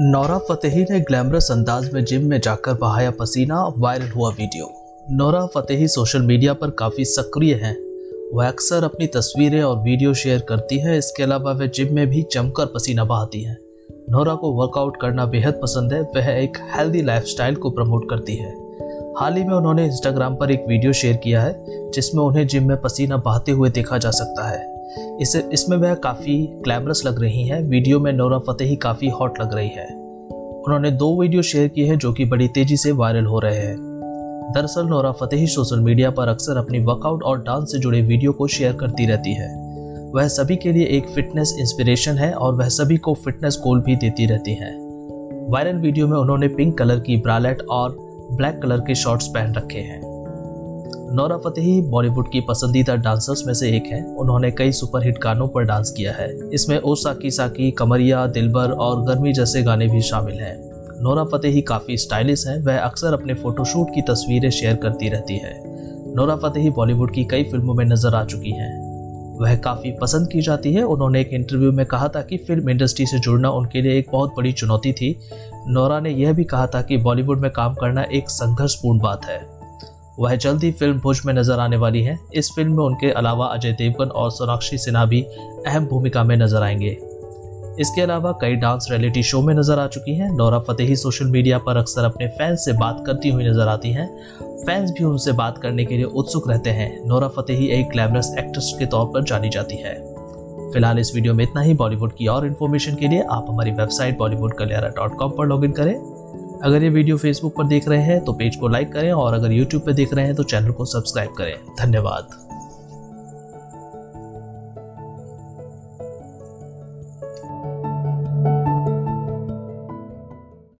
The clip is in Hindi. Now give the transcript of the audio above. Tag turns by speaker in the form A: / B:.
A: नौरा फतेही ने ग्लैमरस अंदाज में जिम में जाकर बहाया पसीना, वायरल हुआ video. Nora Fatehi social media पर काफ़ी सक्रिय हैं। वह अक्सर अपनी तस्वीरें और वीडियो शेयर करती हैं, इसके अलावा वह जिम में भी जमकर पसीना बहाती हैं। नौरा को वर्कआउट करना बेहद पसंद है, वह एक हेल्दी लाइफस्टाइल को प्रमोट करती है। हाल ही में उन्होंने इंस्टाग्राम पर एक वीडियो शेयर किया है, जिसमें उन्हें जिम में पसीना बहाते हुए देखा जा सकता है। इसे, इसमें वह काफ़ी ग्लैमरस लग रही हैं। वीडियो में नोरा फतेही काफ़ी हॉट लग रही है। उन्होंने दो वीडियो शेयर किए हैं जो कि बड़ी तेज़ी से वायरल हो रहे हैं। दरअसल नोरा फतेही सोशल मीडिया पर अक्सर अपनी वर्कआउट और डांस से जुड़े वीडियो को शेयर करती रहती है। वह सभी के लिए एक फिटनेस इंस्पिरेशन है और वह सभी को फिटनेस गोल भी देती रहती हैं। वायरल वीडियो में उन्होंने पिंक कलर की ब्रालेट और ब्लैक कलर के शॉर्ट्स पहन रखे हैं। नौरा फतेही बॉलीवुड की पसंदीदा डांसर्स में से एक हैं। उन्होंने कई सुपरहिट गानों पर डांस किया है। इसमें ओ साकी साकी, कमरिया, दिलबर और गर्मी जैसे गाने भी शामिल हैं। नौरा फतेही काफ़ी स्टाइलिश हैं। वह अक्सर अपने फोटोशूट की तस्वीरें शेयर करती रहती है। नौरा फतेही बॉलीवुड की कई फ़िल्मों में नज़र आ चुकी हैं। वह काफ़ी पसंद की जाती है। उन्होंने एक इंटरव्यू में कहा था कि फ़िल्म इंडस्ट्री से जुड़ना उनके लिए एक बहुत बड़ी चुनौती थी। नौरा ने यह भी कहा था कि बॉलीवुड में काम करना एक संघर्षपूर्ण बात है। वह जल्द ही फ़िल्म भुज में नज़र आने वाली है। इस फ़िल्म में उनके अलावा अजय देवगन और सोनाक्षी सिन्हा भी अहम भूमिका में नज़र आएँगे। इसके अलावा कई डांस रियलिटी शो में नज़र आ चुकी हैं। नौरा फतेही सोशल मीडिया पर अक्सर अपने फैंस से बात करती हुई नज़र आती हैं। फैंस भी उनसे बात करने के लिए उत्सुक रहते हैं। नौरा फतेही एक ग्लैमरस एक्ट्रेस के तौर पर जानी जाती है। फ़िलहाल इस वीडियो में इतना ही। बॉलीवुड की और इन्फॉर्मेशन के लिए आप हमारी वेबसाइट बॉलीवुड डॉट कॉम पर लॉग इन करें। अगर ये वीडियो फेसबुक पर देख रहे हैं तो पेज को लाइक करें और अगर यूट्यूब पर देख रहे हैं तो चैनल को सब्सक्राइब करें। धन्यवाद।